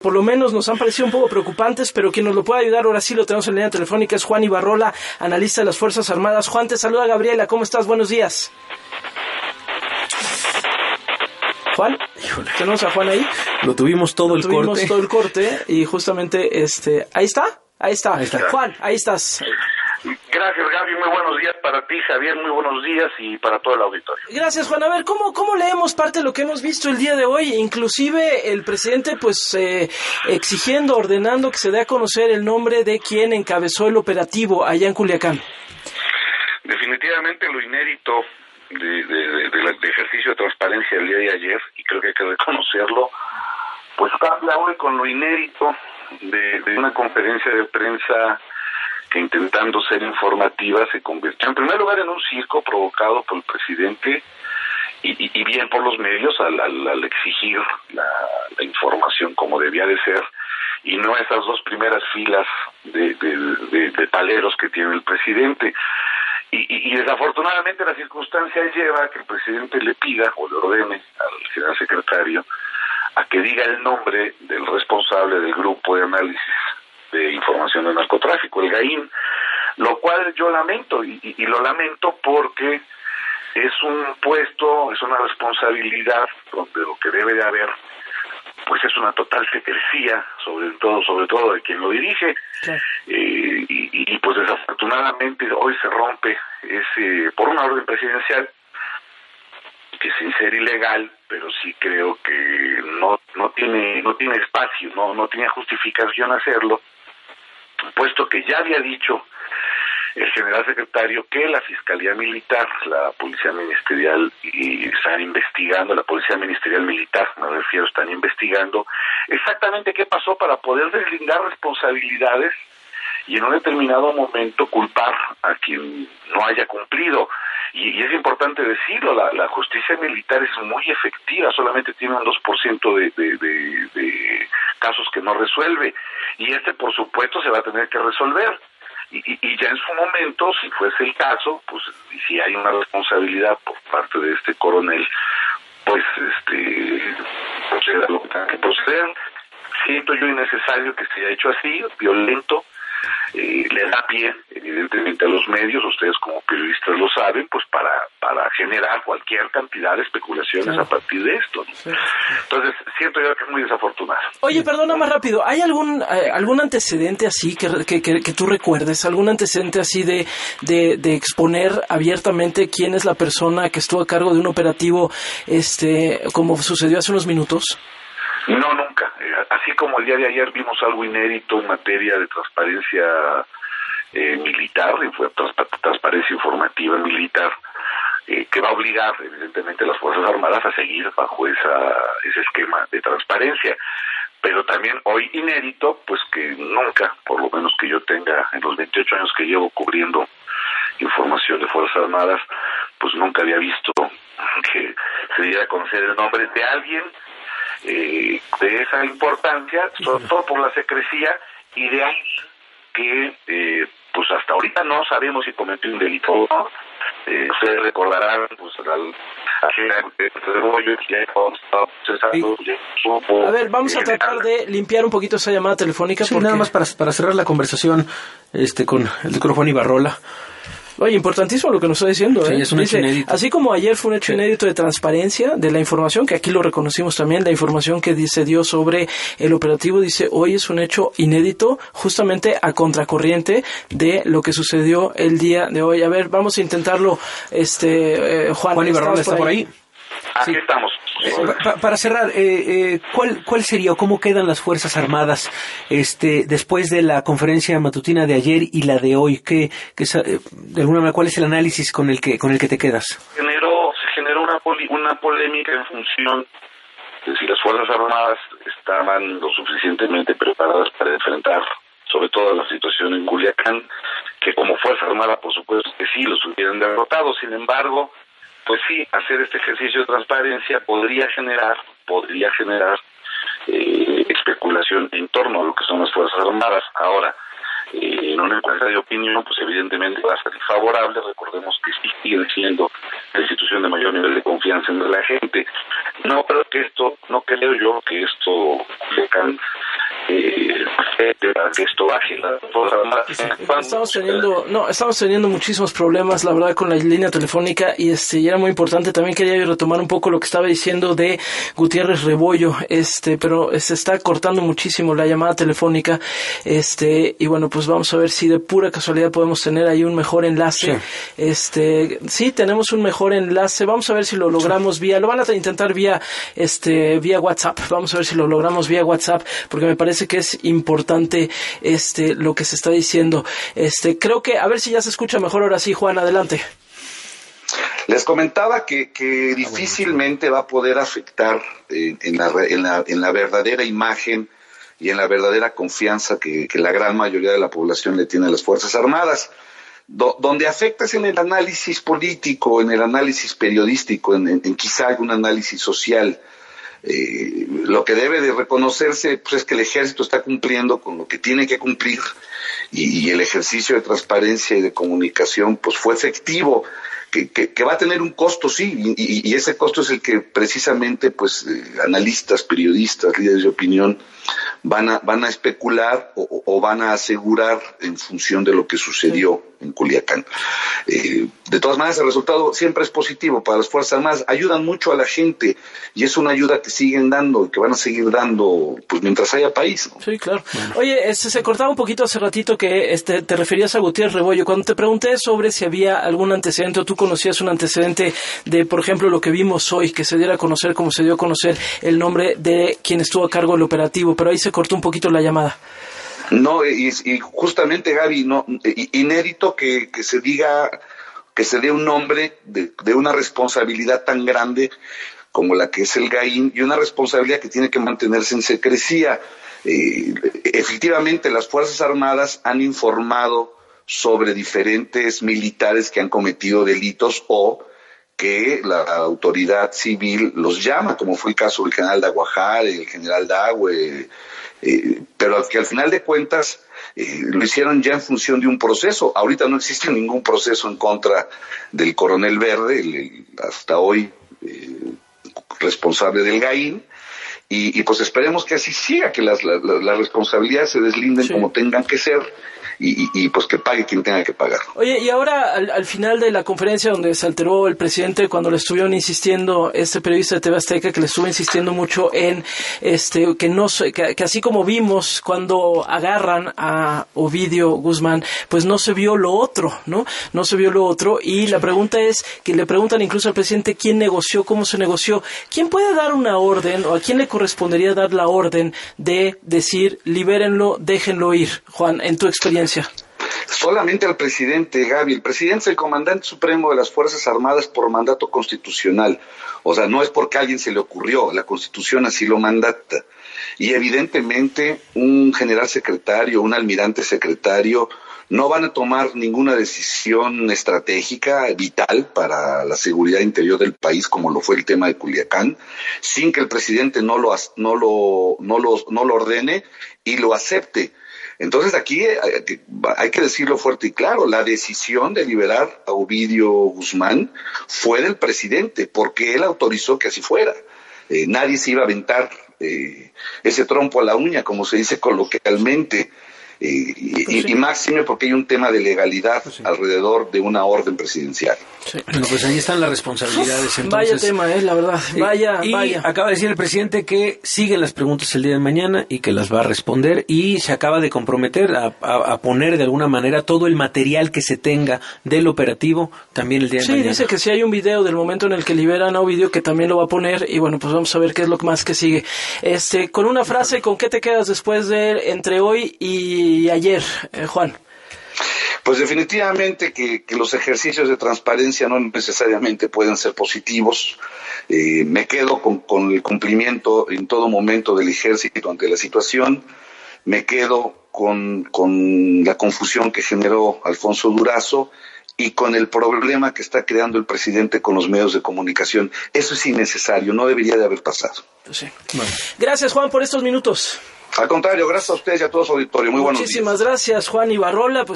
por lo menos nos han parecido un poco preocupantes, pero quien nos lo puede ayudar ahora sí lo tenemos en línea telefónica es Juan Ibarrola, analista de las Fuerzas Armadas. Juan, te saluda Gabriela, ¿cómo estás? Buenos días. Juan, tenemos a Juan ahí. Lo tuvimos todo el tuvimos corte. todo el corte y justamente este, ahí está, ahí está. Ahí está. Juan, ahí estás. Gracias, Gaby. Muy buenos días para ti, Javier. Muy buenos días y para todo el auditorio. Gracias, Juan. A ver, ¿cómo, cómo leemos parte de lo que hemos visto el día de hoy? Inclusive el presidente, pues, eh, exigiendo, ordenando que se dé a conocer el nombre de quien encabezó el operativo allá en Culiacán. Definitivamente lo inédito de, de- de- del ejercicio de transparencia del día de ayer, y creo que hay que reconocerlo, pues cambia hoy con lo inédito de, de una conferencia de prensa que intentando ser informativa se convirtió en primer lugar en un circo provocado por el presidente y, bien por los medios al, exigir la, información como debía de ser y no esas dos primeras filas de, paleros que tiene el presidente. Y, y- y desafortunadamente la circunstancia lleva a que el presidente le pida o le ordene al general secretario a que diga el nombre del responsable del grupo de análisis de información de narcotráfico, el GAIN, lo cual yo lamento, y, y- y lo lamento porque es un puesto, es una responsabilidad donde lo que debe de haber pues es una total secrecía sobre todo sobre todo de quien lo dirige. Eh, y, y, pues desafortunadamente hoy se rompe ese por una orden presidencial que sin ser ilegal pero sí creo que no no tiene no tiene espacio no no tiene justificación hacerlo puesto que ya había dicho el general secretario que la Fiscalía Militar, la Policía Ministerial y están investigando, la Policía Ministerial Militar, me refiero, están investigando exactamente qué pasó para poder deslindar responsabilidades y en un determinado momento culpar a quien no haya cumplido. Y, y es importante decirlo, la, la justicia militar es muy efectiva, solamente tiene un 2% de, de, de, de casos que no resuelve. Y este, por supuesto, se va a tener que resolver. Y, ya en su momento, si fuese el caso, pues y si hay una responsabilidad por parte de este coronel, pues este proceda lo que tenga. Siento yo innecesario que se haya hecho así, violento, eh, le da pie, evidentemente, a los medios, ustedes como periodistas lo saben, pues para, para generar cualquier cantidad de especulaciones Claro. a partir de esto. ¿no? Entonces, siento yo que es muy desafortunado. Oye, perdona más rápido, ¿hay algún eh, algún antecedente así que, que, que, que tú recuerdes? ¿Algún antecedente así de, de, de exponer abiertamente quién es la persona que estuvo a cargo de un operativo, este, como sucedió hace unos minutos? No, nunca. Como el día de ayer vimos algo inédito en materia de transparencia eh, militar, transparencia informativa militar, eh, que va a obligar evidentemente a las Fuerzas Armadas a seguir bajo esa, ese esquema de transparencia. Pero también hoy inédito, pues que nunca, por lo menos que yo tenga en los 28 años que llevo cubriendo información de Fuerzas Armadas, pues nunca había visto que se diera a conocer el nombre de alguien eh, de esa importancia, sobre todo por la secrecía y de alguien que eh, pues hasta ahorita no sabemos si cometió un delito o no. Eh, ustedes recordarán pues al A ver, vamos a eh, tratar de limpiar un poquito esa llamada telefónica. Sí, porque... nada más para, para cerrar la conversación este con el doctor Juan Ibarrola. Oye, importantísimo lo que nos está diciendo. Sí, ¿eh? es un hecho inédito. Así como ayer fue un hecho Sí. inédito de transparencia de la información, que aquí lo reconocimos también, la información que se dio sobre el operativo, dice, hoy es un hecho inédito, justamente a contracorriente de lo que sucedió el día de hoy. A ver, vamos a intentarlo, este, eh, Juan. Juan ¿estás está por ahí. Aquí Sí. estamos. Eh, pa- para cerrar, eh, eh, ¿cuál, ¿cuál sería o cómo quedan las Fuerzas Armadas este, después de la conferencia matutina de ayer y la de hoy? ¿Qué, qué eh, de alguna manera, ¿Cuál es el análisis con el que, con el que te quedas? generó se generó una poli- una polémica en función de si las fuerzas armadas estaban lo suficientemente preparadas para enfrentar sobre todo la situación en Culiacán que como fuerza armada por supuesto que sí los hubieran derrotado sin embargo pues sí hacer este ejercicio de transparencia podría generar podría generar eh, especulación en torno a lo que son las fuerzas armadas ahora eh, en una encuesta de opinión, pues evidentemente va a ser favorable. Recordemos que sí sigue siendo la institución de mayor nivel de confianza entre la gente. No creo que esto, no creo yo que esto Culiacán, que esto baje estamos teniendo no estamos teniendo muchísimos problemas la verdad con la línea telefónica y este y era muy importante. También quería retomar un poco lo que estaba diciendo de Gutiérrez Rebollo este pero se está cortando muchísimo la llamada telefónica este y bueno pues vamos a ver si de pura casualidad podemos tener ahí un mejor enlace. Este sí tenemos un mejor enlace. Vamos a ver si lo logramos vía lo van a intentar vía este vía WhatsApp. Vamos a ver si lo logramos vía WhatsApp porque me parece que es importante este lo que se está diciendo. Este, creo que a ver si ya se escucha mejor ahora sí, Juan, adelante. Les comentaba que, que difícilmente va a poder afectar en, la, en, la, en, la, verdadera imagen y en la verdadera confianza que, que, la gran mayoría de la población le tiene a las Fuerzas Armadas. donde afecta es en el análisis político, en el análisis periodístico, en, en quizá algún análisis social. Eh, lo que debe de reconocerse pues, es que el ejército está cumpliendo con lo que tiene que cumplir y, el ejercicio de transparencia y de comunicación pues fue efectivo. Que, que, va a tener un costo, sí, y, ese costo es el que precisamente pues eh, analistas, periodistas, líderes de opinión van a, van a especular o, o, van a asegurar en función de lo que sucedió en Culiacán. Eh, de todas maneras, el resultado siempre es positivo para las Fuerzas Armadas. Ayudan mucho a la gente y es una ayuda que siguen dando y que van a seguir dando pues mientras haya país. Sí, claro. Oye, este, se cortaba un poquito hace ratito que este, te referías a Gutiérrez Rebollo. Cuando te pregunté sobre si había algún antecedente o tú conocías un antecedente de, por ejemplo, lo que vimos hoy, que se diera a conocer como se dio a conocer el nombre de quien estuvo a cargo del operativo, pero ahí se cortó un poquito la llamada. No, y, justamente Gaby, no, inédito que, que, se diga, que se dé un nombre de, de, una responsabilidad tan grande como la que es el GAIN y una responsabilidad que tiene que mantenerse en secrecía. Eh, efectivamente, las Fuerzas Armadas han informado sobre diferentes militares que han cometido delitos o que la autoridad civil los llama, como fue el caso del general Daguajar, el general Dagüe, eh, pero que al final de cuentas eh, lo hicieron ya en función de un proceso. Ahorita no existe ningún proceso en contra del coronel Verde, hasta hoy eh, responsable del GAIN, y, pues esperemos que así siga, que las, responsabilidades se deslinden como tengan que ser y, pues que pague quien tenga que pagar. Oye, y ahora al, final de la conferencia donde se alteró el presidente cuando le estuvieron insistiendo, este periodista de TV Azteca que le estuvo insistiendo mucho en este que no que, que así como vimos cuando agarran a Ovidio Guzmán, pues no se vio lo otro, ¿no? No se vio lo otro y la pregunta es que le preguntan incluso al presidente quién negoció, cómo se negoció, quién puede dar una orden o a quién le correspondería dar la orden de decir libérenlo, déjenlo ir, Juan, en tu experiencia. Solamente al presidente, Gaby. El presidente es el comandante supremo de las Fuerzas Armadas por mandato constitucional. O sea, no es porque a alguien se le ocurrió, la Constitución así lo mandata. Y evidentemente un general secretario, un almirante secretario, no van a tomar ninguna decisión estratégica vital para la seguridad interior del país, como lo fue el tema de Culiacán, sin que el presidente no lo, no lo, no no lo ordene y lo acepte. Entonces aquí eh, hay que decirlo fuerte y claro, la decisión de liberar a Ovidio Guzmán fue del presidente, porque él autorizó que así fuera. Eh, nadie se iba a aventar eh, ese trompo a la uña, como se dice coloquialmente. Y, pues y, máxime porque hay un tema de legalidad pues alrededor de una orden presidencial. Bueno, pues ahí están las responsabilidades. entonces. Vaya tema, eh, la verdad. Vaya, y vaya. Acaba de decir el presidente que sigue las preguntas el día de mañana y que las va a responder y se acaba de comprometer a, poner de alguna manera todo el material que se tenga del operativo también el día de mañana. Sí, dice que si hay un video del momento en el que liberan a Ovidio que también lo va a poner y bueno, pues vamos a ver qué es lo más que sigue. Este, con una frase, ¿con qué te quedas después de entre hoy y y ayer, eh, Juan? Pues definitivamente que, los ejercicios de transparencia no necesariamente pueden ser positivos. Eh, me quedo con, el cumplimiento en todo momento del ejército ante la situación. Me quedo con, con la confusión que generó Alfonso Durazo y con el problema que está creando el presidente con los medios de comunicación. Eso es innecesario, no debería de haber pasado. Gracias, Juan, por estos minutos. Al contrario, gracias a ustedes y a todo su auditorio. Muy buenos Muchísimas gracias, Juan Ibarrola. Pues